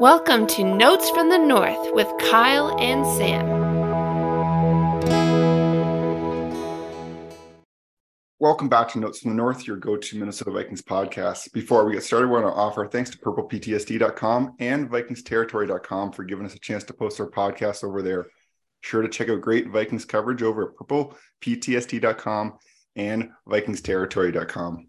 Welcome to Notes from the North with Kyle and Sam. Welcome back to Notes from the North, your go to Minnesota Vikings podcast. Before we get started, we want to offer thanks to purpleptsd.com and vikingsterritory.com for giving us a chance to post our podcast over there. Sure to check out great Vikings coverage over at purpleptsd.com and vikingsterritory.com.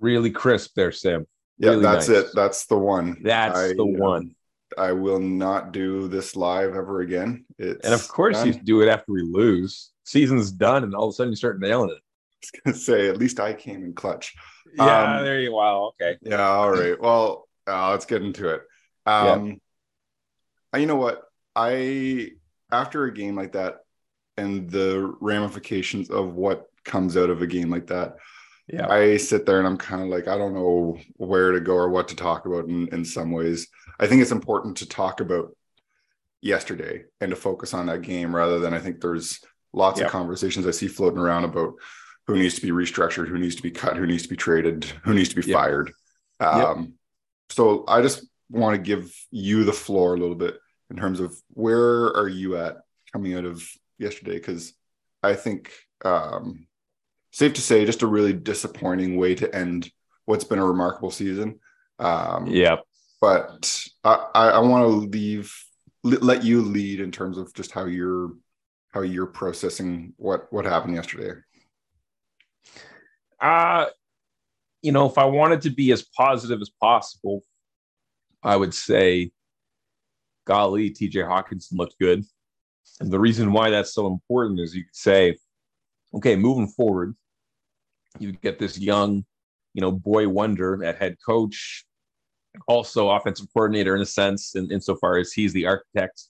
Really crisp there, Sam. Yeah, Really that's nice. it. That's the one. That's I, the um, one. I will not do this live ever again. It's And of course, done. you do it after we lose. Season's done, and all of a sudden you start nailing it. I was gonna say at least I came in clutch. Yeah, Um, there you. Wow. Okay. Yeah, all right. Well, uh, let's get into it. Um uh, you know what? I after a game like that and the ramifications of what comes out of a game like that, Yeah. I sit there and I'm kind of like, I don't know where to go or what to talk about in, in some ways. I think it's important to talk about yesterday and to focus on that game rather than I think there's lots Yep. of conversations I see floating around about who needs to be restructured, who needs to be cut, who needs to be traded, who needs to be Yep. fired. Um, So I just want to give you the floor a little bit in terms of where are you at coming out of yesterday? Because I think um, safe to say, just a really disappointing way to end what's been a remarkable season. Um, yeah. but I, I, want to leave let let you lead in terms of just how you're how you're processing what what happened yesterday. Uh, you know, if I wanted to be as positive as possible, I would say, golly, TJ Hockenson looked good. And the reason why that's so important is you could say, okay, moving forward, you get this young, you know, boy wonder at head coach, also offensive coordinator in a sense, in, insofar as he's the architect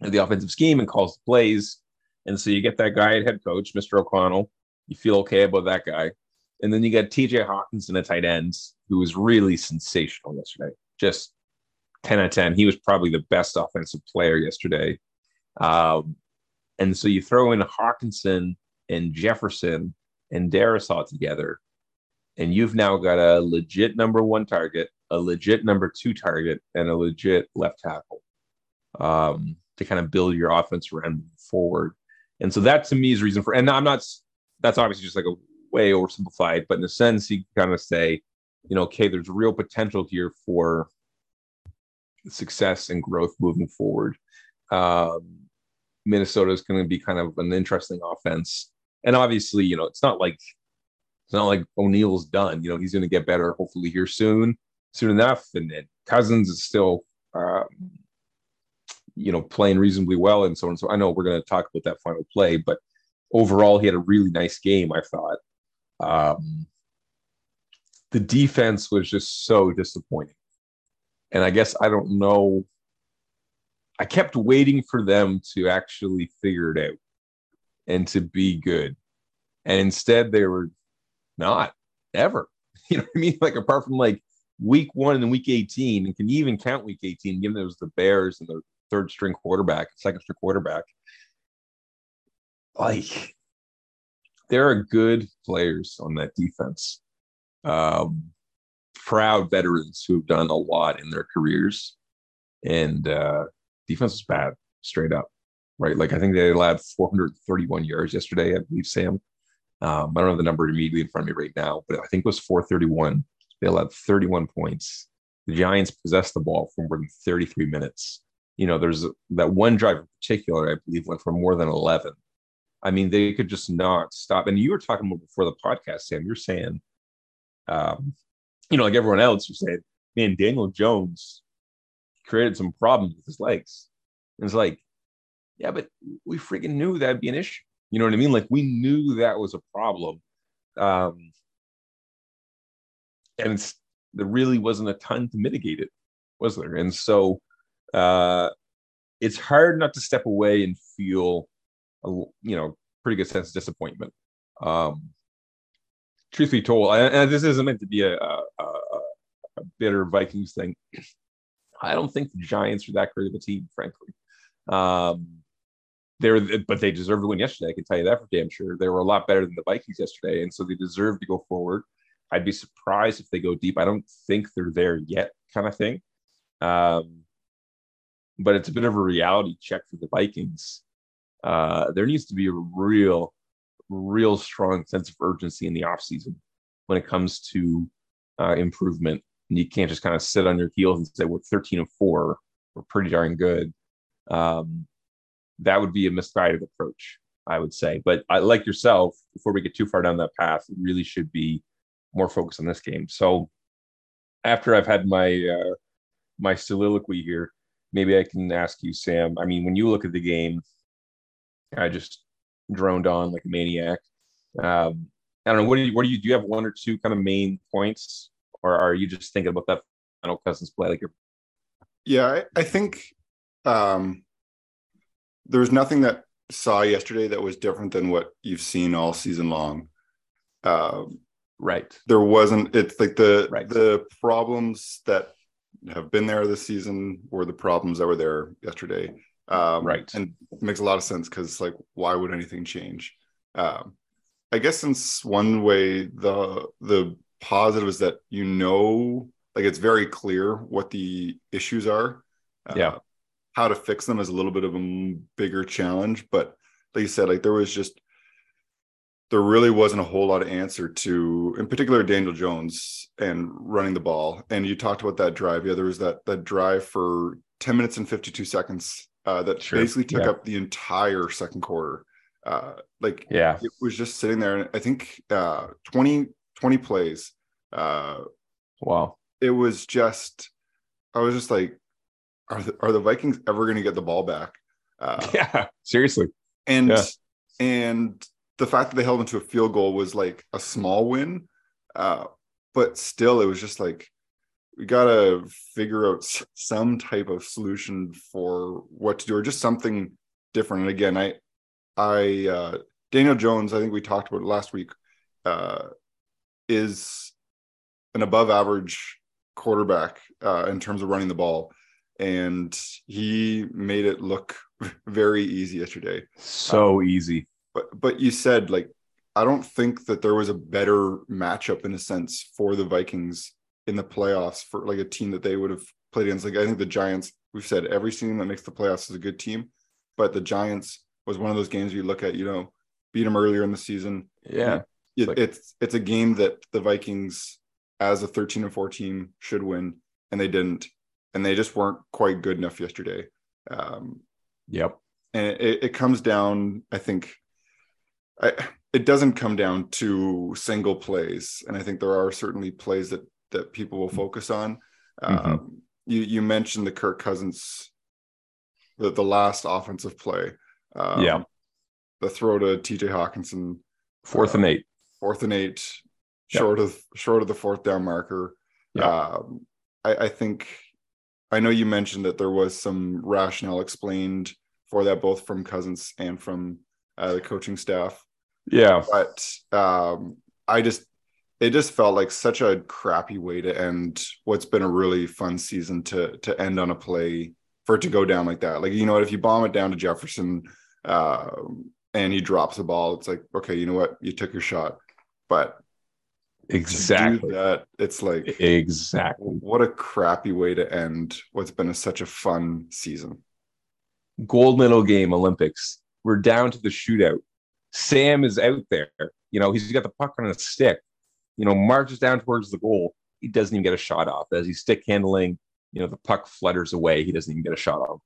of the offensive scheme and calls the plays. And so you get that guy at head coach, Mr. O'Connell. You feel okay about that guy. And then you got TJ Hawkins Hockenson at tight ends, who was really sensational yesterday. Just 10 out of 10. He was probably the best offensive player yesterday. Um, and so you throw in Hockenson and Jefferson and Darrisaw together, and you've now got a legit number one target, a legit number two target, and a legit left tackle um, to kind of build your offense around forward. And so that to me is reason for, and I'm not, that's obviously just like a way oversimplified, but in a sense, you kind of say, you know, okay, there's real potential here for success and growth moving forward. Um, Minnesota is going to be kind of an interesting offense, and obviously, you know, it's not like it's not like O'Neill's done. You know, he's going to get better hopefully here soon, soon enough. And then Cousins is still, um, you know, playing reasonably well, and so on. So I know we're going to talk about that final play, but overall, he had a really nice game. I thought. Um, the defense was just so disappointing. And I guess I don't know. I kept waiting for them to actually figure it out and to be good. And instead, they were not ever. You know what I mean? Like, apart from like week one and week 18, and can you even count week 18, given it was the Bears and the third string quarterback, second string quarterback. Like, there are good players on that defense. Um, proud veterans who have done a lot in their careers. And uh, defense is bad, straight up. Right. Like I think they allowed 431 yards yesterday, I believe, Sam. Um, I don't have the number immediately in front of me right now, but I think it was 431. They allowed 31 points. The Giants possessed the ball for more than 33 minutes. You know, there's that one drive in particular, I believe, went for more than 11. I mean, they could just not stop. And you were talking about before the podcast, Sam. You're saying, um, you know, like everyone else, you're saying, man, Daniel Jones created some problems with his legs. And it's like, yeah, but we freaking knew that'd be an issue. You know what I mean? Like we knew that was a problem. Um, and it's, there really wasn't a ton to mitigate it, was there? And so uh, it's hard not to step away and feel, a, you know, pretty good sense of disappointment. Um, truth be told, and this isn't meant to be a, a, a, a bitter Vikings thing. I don't think the Giants are that great of a team, frankly. Um, they're, but they deserved to win yesterday. I can tell you that for damn sure. They were a lot better than the Vikings yesterday, and so they deserve to go forward. I'd be surprised if they go deep. I don't think they're there yet, kind of thing. Um, but it's a bit of a reality check for the Vikings. Uh, there needs to be a real, real strong sense of urgency in the offseason when it comes to uh, improvement. And you can't just kind of sit on your heels and say, we're 13 and four, we're pretty darn good. Um, that would be a misguided approach, I would say. But I, like yourself, before we get too far down that path, it really should be more focused on this game. So after I've had my uh, my soliloquy here, maybe I can ask you, Sam. I mean, when you look at the game, I just droned on like a maniac. Um, I don't know. What do you? What do you? Do you have one or two kind of main points, or are you just thinking about that final Cousins play? Like, you're... yeah, I, I think um, there's nothing that saw yesterday that was different than what you've seen all season long. Um, right. There wasn't. It's like the right. the problems that have been there this season were the problems that were there yesterday. Um, right. And it makes a lot of sense because, like, why would anything change? Um, I guess since one way the the positive is that you know, like, it's very clear what the issues are. Uh, yeah. How to fix them is a little bit of a bigger challenge, but like you said, like there was just there really wasn't a whole lot of answer to, in particular, Daniel Jones and running the ball. And you talked about that drive. Yeah, there was that that drive for 10 minutes and 52 seconds uh, that sure. basically took yeah. up the entire second quarter. Uh, like, yeah, it was just sitting there. And I think uh, 20, 20 plays. Uh, wow. It was just, I was just like, are the, are the Vikings ever going to get the ball back? Uh, yeah, seriously. And, yeah. and, the fact that they held into a field goal was like a small win, uh, but still, it was just like we gotta figure out some type of solution for what to do, or just something different. And again, I, I, uh, Daniel Jones, I think we talked about it last week, uh, is an above average quarterback uh, in terms of running the ball, and he made it look very easy yesterday. So um, easy but but you said like I don't think that there was a better matchup in a sense for the Vikings in the playoffs for like a team that they would have played against. Like I think the Giants, we've said every team that makes the playoffs is a good team, but the Giants was one of those games you look at, you know, beat them earlier in the season. Yeah. It, like, it's it's a game that the Vikings as a 13 and 4 team should win and they didn't and they just weren't quite good enough yesterday. Um yep. And it, it comes down I think I, it doesn't come down to single plays, and I think there are certainly plays that that people will focus on. Mm-hmm. Um, you you mentioned the Kirk Cousins, the the last offensive play. Um, yeah, the throw to T.J. Hockenson. fourth uh, and eight, fourth and eight, short yep. of short of the fourth down marker. Yeah, um, I, I think I know you mentioned that there was some rationale explained for that, both from Cousins and from uh, the coaching staff. Yeah. But um, I just, it just felt like such a crappy way to end what's been a really fun season to to end on a play for it to go down like that. Like, you know what, if you bomb it down to Jefferson uh, and he drops the ball, it's like, okay, you know what, you took your shot. But exactly that, it's like exactly what a crappy way to end what's been a, such a fun season. Gold medal game, Olympics. We're down to the shootout. Sam is out there. You know, he's got the puck on a stick. You know, marches down towards the goal. He doesn't even get a shot off. As he's stick handling, you know, the puck flutters away. He doesn't even get a shot off.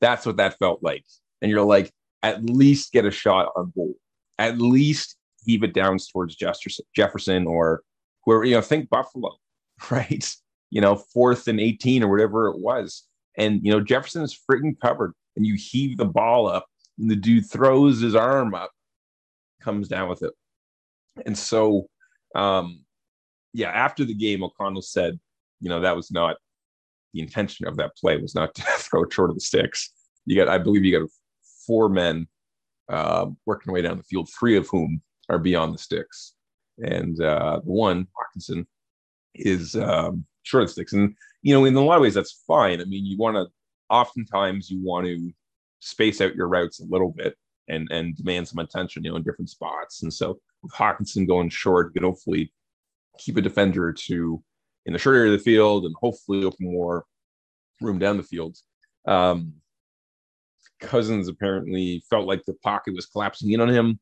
That's what that felt like. And you're like, at least get a shot on goal. At least heave it down towards Jefferson or whoever, you know, think Buffalo, right? You know, fourth and 18 or whatever it was. And, you know, Jefferson is freaking covered and you heave the ball up and the dude throws his arm up comes down with it. And so, um, yeah, after the game, O'Connell said, you know, that was not the intention of that play was not to throw it short of the sticks. You got, I believe, you got four men uh, working way down the field, three of whom are beyond the sticks, and uh, the one Hockenson, is um, short of the sticks. And you know, in a lot of ways, that's fine. I mean, you want to. Oftentimes, you want to space out your routes a little bit and and demand some attention, you know, in different spots. And so with Hockenson going short, you can hopefully keep a defender to in the short area of the field and hopefully open more room down the field. Um, Cousins apparently felt like the pocket was collapsing in on him,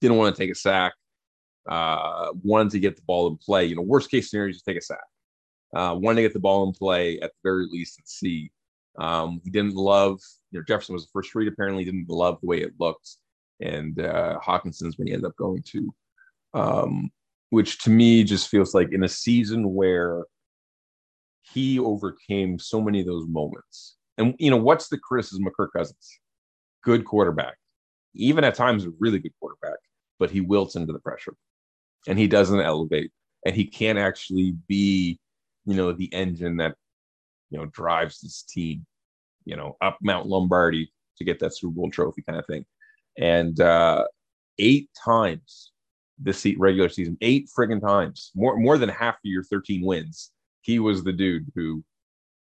didn't want to take a sack, uh, wanted to get the ball in play. You know, worst case scenario to take a sack. Uh, wanted to get the ball in play at the very least and see. Um, he didn't love, you know, Jefferson was the first read, apparently didn't love the way it looked. And uh, Hockenson's when he ended up going to, um, which to me just feels like in a season where he overcame so many of those moments. And, you know, what's the criticism of Kirk Cousins? Good quarterback, even at times a really good quarterback, but he wilts into the pressure. And he doesn't elevate. And he can't actually be you know the engine that you know drives this team you know up mount lombardi to get that super bowl trophy kind of thing. And uh eight times this regular season eight friggin times more more than half of your 13 wins he was the dude who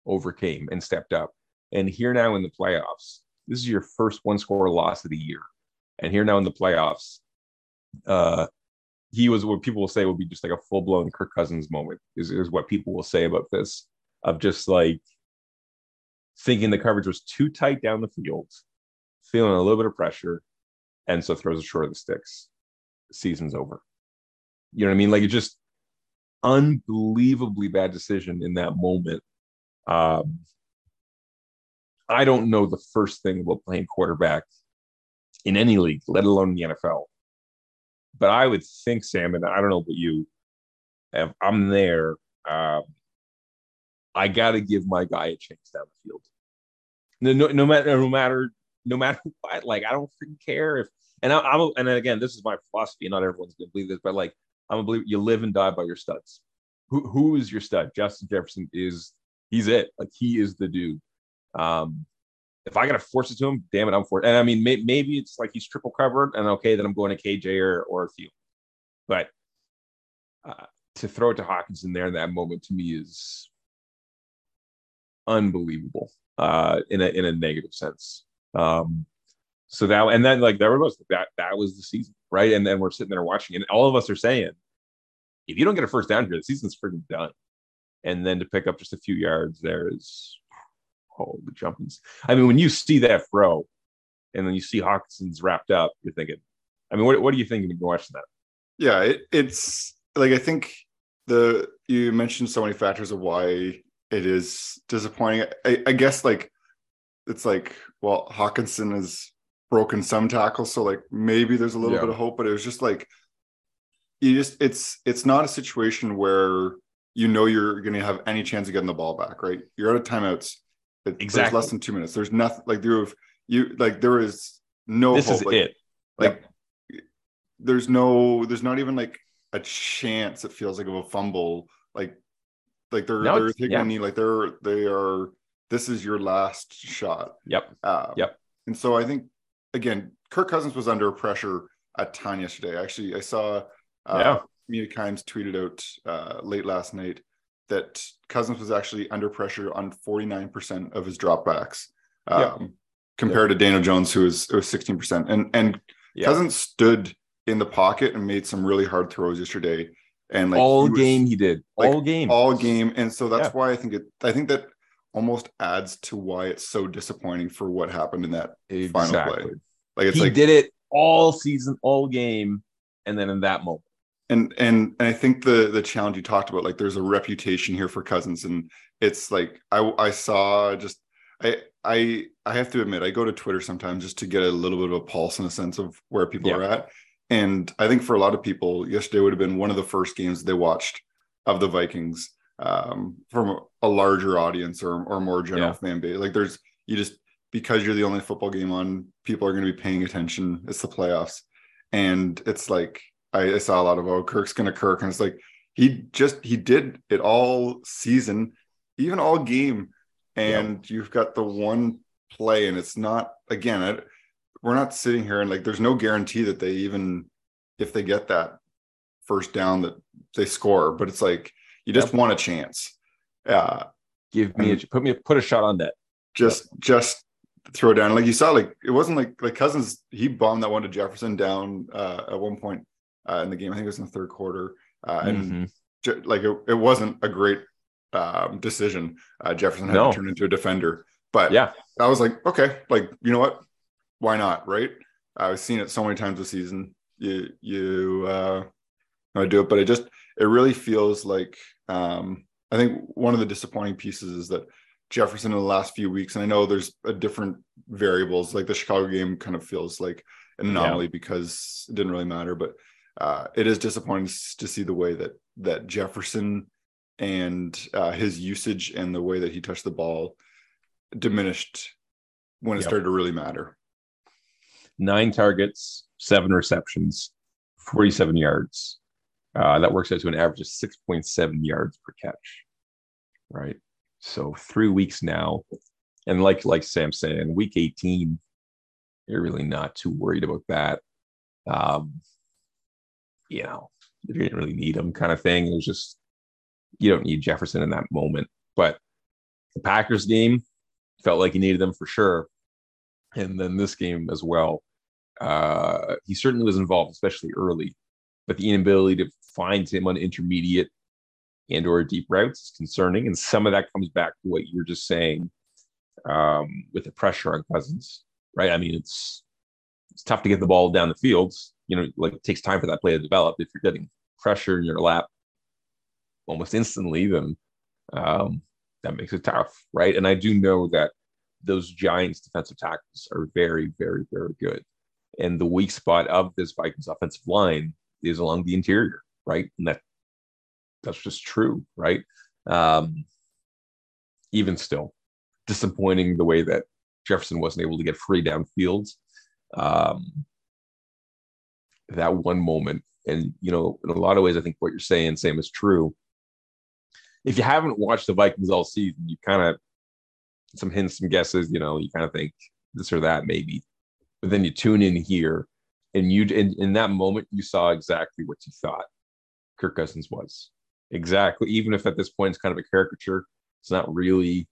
overcame and stepped up. And here now in the playoffs this is your first one score loss of the year and here now in the playoffs uh he was what people will say would be just like a full blown Kirk Cousins moment is, is what people will say about this of just like thinking the coverage was too tight down the field, feeling a little bit of pressure, and so throws it short of the sticks. season's over. You know what I mean? Like it just unbelievably bad decision in that moment. Um, I don't know the first thing about playing quarterback in any league, let alone the NFL but I would think, Sam, and I don't know about you, if I'm there, um, I got to give my guy a chance down the field. No, no, no matter, no matter, no matter what. Like, I don't freaking care if. And I, I'm, a, and again, this is my philosophy. Not everyone's gonna believe this, but like, I'm a believer. You live and die by your studs. Who, who is your stud? Justin Jefferson is. He's it. Like, he is the dude. Um, if I got to force it to him, damn it, I'm for it. And I mean, may, maybe it's like he's triple covered, and okay, then I'm going to KJ or or Thielen. But uh, to throw it to Hockenson there in that moment to me is unbelievable uh, in a in a negative sense. Um, so that and then like there was that that was the season, right? And then we're sitting there watching, and all of us are saying, if you don't get a first down here, the season's freaking done. And then to pick up just a few yards there is oh, the jumpings. I mean, when you see that throw and then you see Hockenson's wrapped up, you're thinking, I mean, what, what are you thinking watching that? Yeah, it, it's like I think the you mentioned so many factors of why it is disappointing. I, I guess like it's like, well, Hockenson has broken some tackles, so like maybe there's a little yeah. bit of hope, but it was just like you just it's it's not a situation where you know you're going to have any chance of getting the ball back, right? You're out of timeouts. It, exactly. Less than two minutes. There's nothing like there have you like there is no. This hope. is like, it. Like yep. there's no there's not even like a chance. It feels like of a fumble. Like like they're no, they're taking yeah. knee. Like they're they are. This is your last shot. Yep. Um, yep. And so I think again, Kirk Cousins was under pressure a ton yesterday. Actually, I saw uh, yeah. Mina Kimes tweeted out uh, late last night that Cousins was actually under pressure on 49% of his dropbacks um, yep. compared yep. to Daniel Jones, who was, was 16%. And and yep. Cousins stood in the pocket and made some really hard throws yesterday. And like all he was, game he did. Like, all game. All game. And so that's yeah. why I think it I think that almost adds to why it's so disappointing for what happened in that exactly. final play. Like it's he like, did it all season, all game, and then in that moment and and and I think the the challenge you talked about, like there's a reputation here for Cousins, and it's like I I saw just I I I have to admit I go to Twitter sometimes just to get a little bit of a pulse and a sense of where people yeah. are at, and I think for a lot of people, yesterday would have been one of the first games they watched of the Vikings um, from a larger audience or or more general yeah. fan base. Like there's you just because you're the only football game on, people are going to be paying attention. It's the playoffs, and it's like I, I saw a lot of oh Kirk's gonna Kirk, and it's like he just he did it all season, even all game, and yep. you've got the one play, and it's not again. I, we're not sitting here and like there's no guarantee that they even if they get that first down that they score, but it's like you just yep. want a chance. Uh, Give me a put me put a shot on that. Just yep. just throw down like you saw like it wasn't like like Cousins he bombed that one to Jefferson down uh, at one point uh, in the game. I think it was in the third quarter, uh, and mm-hmm. like it, it wasn't a great um, decision. Uh, Jefferson had No. to turn into a defender, but Yeah. I was like, okay, like you know what? Why not? Right? I've seen it so many times this season. You you uh, I do it, but it just it really feels like um, I think one of the disappointing pieces is that Jefferson in the last few weeks, and I know there's a different variables. Like the Chicago game kind of feels like an anomaly because it didn't really matter, but uh, it is disappointing to see the way that that Jefferson and uh, his usage and the way that he touched the ball diminished when it Yep. started to really matter. Nine targets, seven receptions, 47 yards. Uh, that works out to an average of 6.7 yards per catch. Right. So three weeks now. And like like Sam saying, week 18, you're really not too worried about that. Um, you know, you didn't really need him kind of thing. It was just you don't need Jefferson in that moment. But the Packers game felt like he needed them for sure. And then this game as well. Uh, he certainly was involved, especially early, but the inability to find him on intermediate and or deep routes is concerning. And some of that comes back to what you're just saying um, with the pressure on Cousins, right? I mean, it's it's tough to get the ball down the field. You know, like it takes time for that play to develop. If you're getting pressure in your lap almost instantly, then um, that makes it tough, right? And I do know that those Giants defensive tackles are very, very, very good. And the weak spot of this Vikings offensive line is along the interior, right? And that that's just true, right? Um, even still, disappointing the way that Jefferson wasn't able to get free downfield. Um, that one moment, and you know, in a lot of ways, I think what you're saying, Sam, is true. If you haven't watched the Vikings all season, you kind of some hints, some guesses, you know, you kind of think this or that maybe. But then you tune in here and you in, in that moment you saw exactly what you thought Kirk Cousins was. Exactly. Even if at this point it's kind of a caricature, it's not really,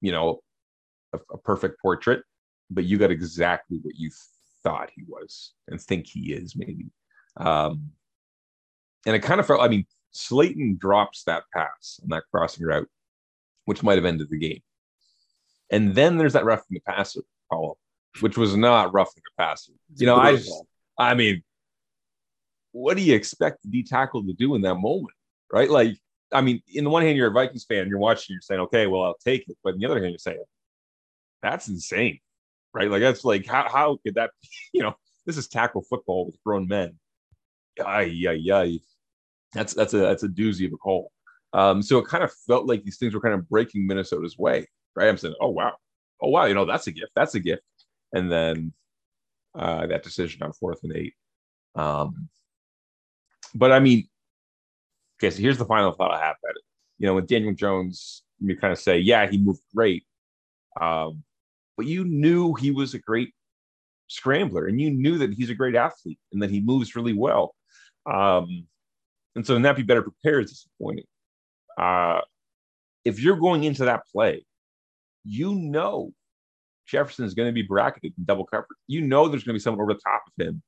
you know, a, a perfect portrait, but you got exactly what you thought he was and think he is, maybe. Um, and it kind of felt, I mean, Slayton drops that pass on that crossing route, which might have ended the game. And then there's that roughing the passer call, which was not roughing the passer. You know, I just, I mean, what do you expect the D tackle to do in that moment, right? Like, I mean, in the one hand, you're a Vikings fan, you're watching, you're saying, okay, well, I'll take it. But in the other hand, you're saying, that's insane, right? Like, that's like, how, how could that, you know, this is tackle football with grown men. Ay, ay, ay. That's, that's a, that's a doozy of a call. Um, so it kind of felt like these things were kind of breaking Minnesota's way, right? I'm saying, oh, wow. Oh, wow. You know, that's a gift. That's a gift. And then uh, that decision on fourth and eight. Um, but I mean, okay, so here's the final thought I have at it. You know, with Daniel Jones, you kind of say, yeah, he moved great. Um, but you knew he was a great scrambler and you knew that he's a great athlete and that he moves really well. Um, and so not be better prepared is disappointing. Uh, if you're going into that play, you know Jefferson is going to be bracketed in double coverage. You know there's going to be someone over the top of him.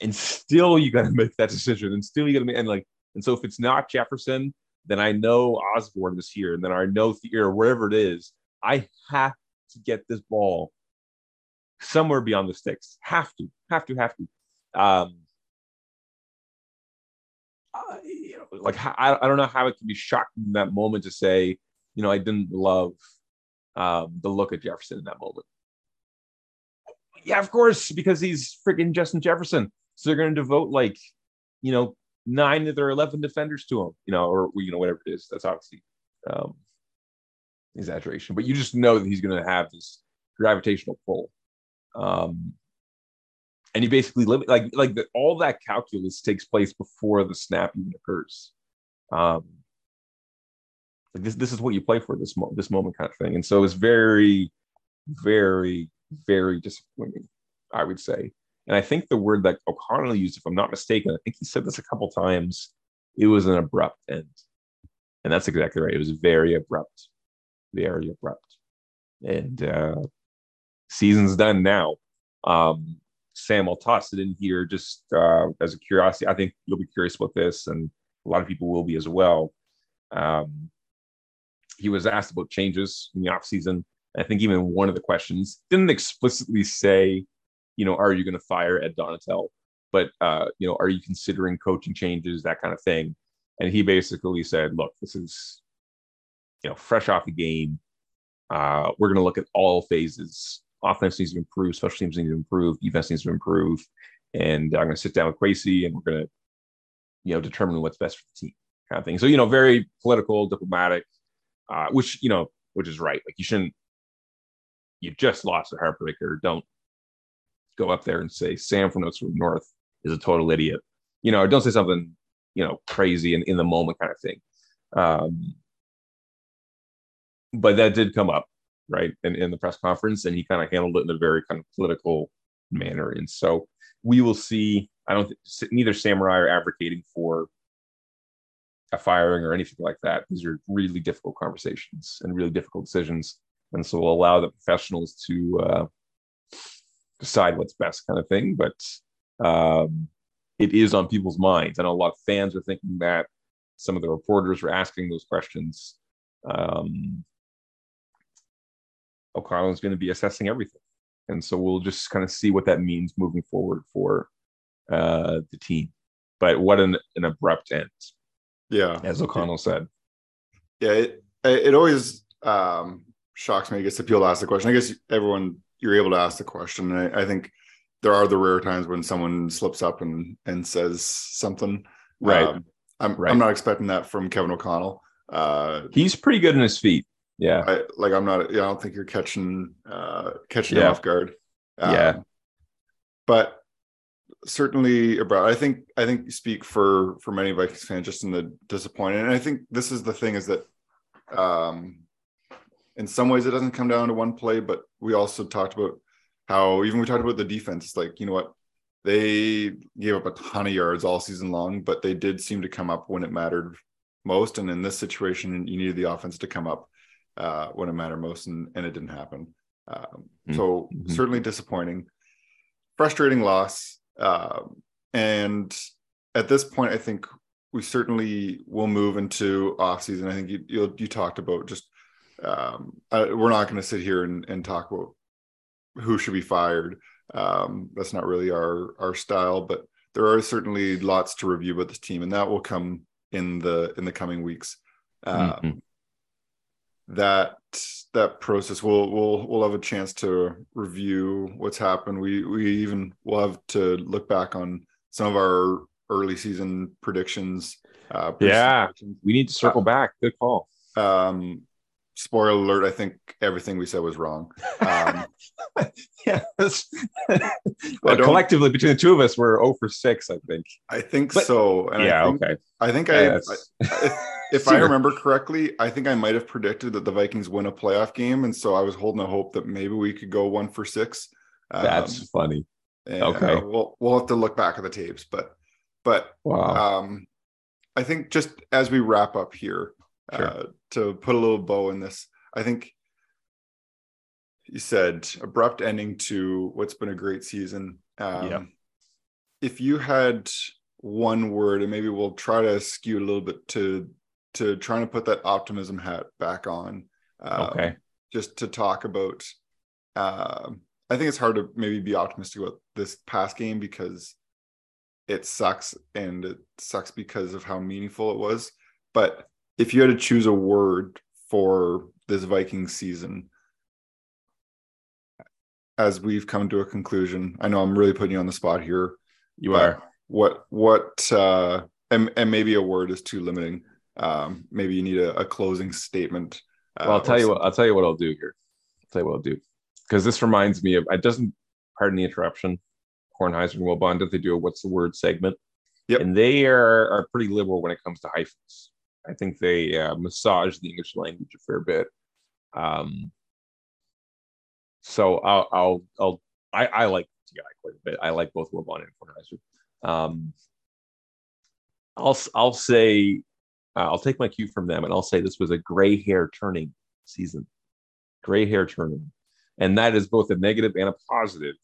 And still you got to make that decision. And still you got to make and like, and so if it's not Jefferson, then I know Osborn was here, and then I know the, or wherever it is, I have to get this ball somewhere beyond the sticks. Have to, have to, have to. Um, uh, you know, like I, I don't know how it can be shocking in that moment to say, you know, I didn't love um, the look at Jefferson in that moment. Yeah, of course, because he's freaking Justin Jefferson. So they're going to devote like, you know, nine of their 11 defenders to him, you know, or, you know, whatever it is. That's obviously um, exaggeration, but you just know that he's going to have this gravitational pull. Um, and you basically live like like the, all that calculus takes place before the snap even occurs. Um, like this, this is what you play for this mo- this moment kind of thing, and so it's very, very, very disappointing, I would say. And I think the word that O'Connell used, if I'm not mistaken, I think he said this a couple times. It was an abrupt end, and that's exactly right. It was very abrupt, very abrupt, and uh, season's done now. Um, Sam, I'll toss it in here just uh, as a curiosity. I think you'll be curious about this, and a lot of people will be as well. Um, he was asked about changes in the offseason. I think even one of the questions didn't explicitly say, you know, are you going to fire Ed Donatell? But, uh, you know, are you considering coaching changes, that kind of thing? And he basically said, look, this is, you know, fresh off the game. Uh, we're going to look at all phases. Offense needs to improve, special teams need to improve, defense needs to improve. And I'm going to sit down with Kwesi and we're going to, you know, determine what's best for the team, kind of thing. So, you know, very political, diplomatic, uh, which, you know, which is right. Like you shouldn't, you just lost a heartbreaker. Don't go up there and say Sam from Notes from North is a total idiot. You know, or don't say something, you know, crazy and in the moment kind of thing. Um, but that did come up, right, in, in the press conference, and he kind of handled it in a very kind of political manner. And so we will see. I don't. Th- neither Samurai are advocating for a firing or anything like that. These are really difficult conversations and really difficult decisions, and so we'll allow the professionals to uh, decide what's best, kind of thing. But um, it is on people's minds. I know a lot of fans are thinking that. Some of the reporters were asking those questions. Um, O'Connell is going to be assessing everything. And so we'll just kind of see what that means moving forward for uh, the team. But what an, an abrupt end. Yeah. As O'Connell said. Yeah. It, it always um, shocks me. I guess if people ask the question, I guess everyone, you're able to ask the question. I, I think there are the rare times when someone slips up and, and says something. Right. Um, I'm, Right. I'm not expecting that from Kevin O'Connell. Uh, He's pretty good in his feet. Yeah. I, like I'm not. Yeah, I don't think you're catching uh, catching Yeah. off guard. Um, Yeah. but certainly about. I think I think you speak for for many Vikings fans just in the disappointment And I think this is the thing is that um, in some ways it doesn't come down to one play, but we also talked about how even we talked about the defense. It's like you know what they gave up a ton of yards all season long, but they did seem to come up when it mattered most. And in this situation, you needed the offense to come up uh, when it mattered most, and, and it didn't happen. Um, so Mhm. certainly disappointing, frustrating loss. Um, and at this point, I think we certainly will move into off season. I think you you, you talked about just um, uh, we're not going to sit here and, and talk about who should be fired. Um, that's not really our our style, but there are certainly lots to review about this team, and that will come in the in the coming weeks. Um, Mhm. That that process we'll we'll we'll have a chance to review what's happened we we even will have to look back on some of our early season predictions uh Yeah. predictions. We need to circle back. Good call. um spoiler alert i think everything we said was wrong um I well, collectively, between the two of us, we're 0 for 6, I think. i think But- so and yeah. I think, okay. i think Yeah, i that's- if, i remember correctly i think i might have predicted that the vikings win a playoff game and so i was holding a hope that maybe we could go one for six Um, That's funny. Okay. uh, we'll we'll have to look back at the tapes, but but Wow. um, I think just as we wrap up here, Sure. uh, to put a little bow in this, I think you said abrupt ending to what's been a great season. Um, Yeah. If you had one word, and maybe we'll try to skew a little bit to to trying to put that optimism hat back on. um, okay. just to talk about um I think it's hard to maybe be optimistic about this past game because it sucks and it sucks because of how meaningful it was. But if you had to choose a word for this Viking season, as we've come to a conclusion, I know I'm really putting you on the spot here. You are. What what uh and, and maybe a word is too limiting. Um maybe you need a, a closing statement. uh, Well, I'll tell you what. I'll tell you what I'll do here. I'll tell you what I'll do because this reminds me of. It doesn't. Pardon the interruption. Kornheiser and Wilbon, did they do a "What's the word" segment? Yep. And they are are pretty liberal when it comes to hyphens. I think they uh, massage the English language a fair bit. Um. So I'll I'll I'll I, I like TI quite a bit. I like both Wilbon and Kornheiser. Um. I'll I'll say uh, I'll take my cue from them and I'll say this was a gray hair turning season. Gray hair turning. And that is both a negative and a positive.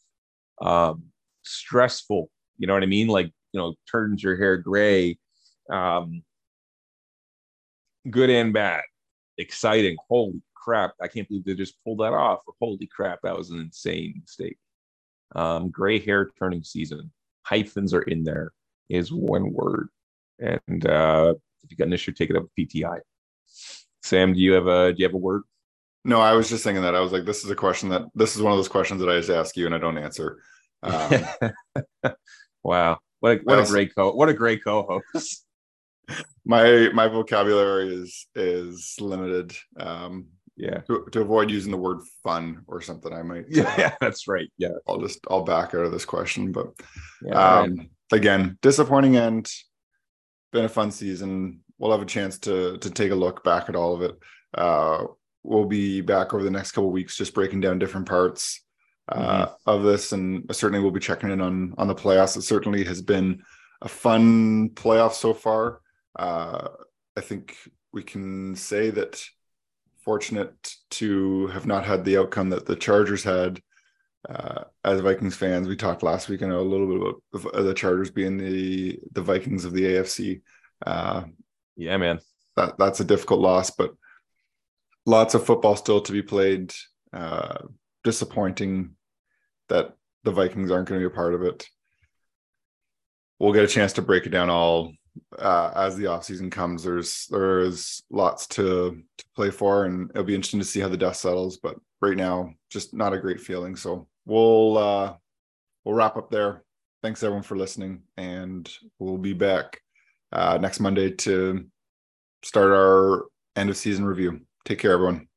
Um, stressful, you know what I mean? Like, you know, turns your hair gray. Um, good and bad, exciting. Holy crap! I can't believe they just pulled that off. Or holy crap, that was an insane mistake. Um, gray hair turning season. Hyphens are in there. Is one word. And uh, if you got an issue, take it up with PTI. Sam, do you have a do you have a word? No, I was just thinking that. I was like, this is a question that this is one of those questions that I just ask you and I don't answer. Um, wow. What a, what a great co what a great co-host. My my vocabulary is is limited. Um yeah. To, to avoid using the word fun or something, I might Yeah, uh, that's right. Yeah. I'll just I'll back out of this question. But yeah, um right. again, disappointing end. Been a fun season. We'll have a chance to to take a look back at all of it. Uh we'll be back over the next couple weeks just breaking down different parts uh, mm-hmm. of this, and certainly we'll be checking in on on the playoffs. It certainly has been a fun playoff so far. Uh, I think we can say that fortunate to have not had the outcome that the Chargers had. Uh, as Vikings fans, we talked last week. I know a little bit about the Chargers being the the Vikings of the AFC. Uh, yeah, man, that that's a difficult loss, but lots of football still to be played. Uh, disappointing that the Vikings aren't going to be a part of it. We'll get a chance to break it down all uh, as the offseason comes. There's there's lots to to play for, and it'll be interesting to see how the dust settles. But right now, just not a great feeling. So we'll uh, we'll wrap up there. Thanks everyone for listening, and we'll be back uh, next Monday to start our end of season review. Take care, everyone.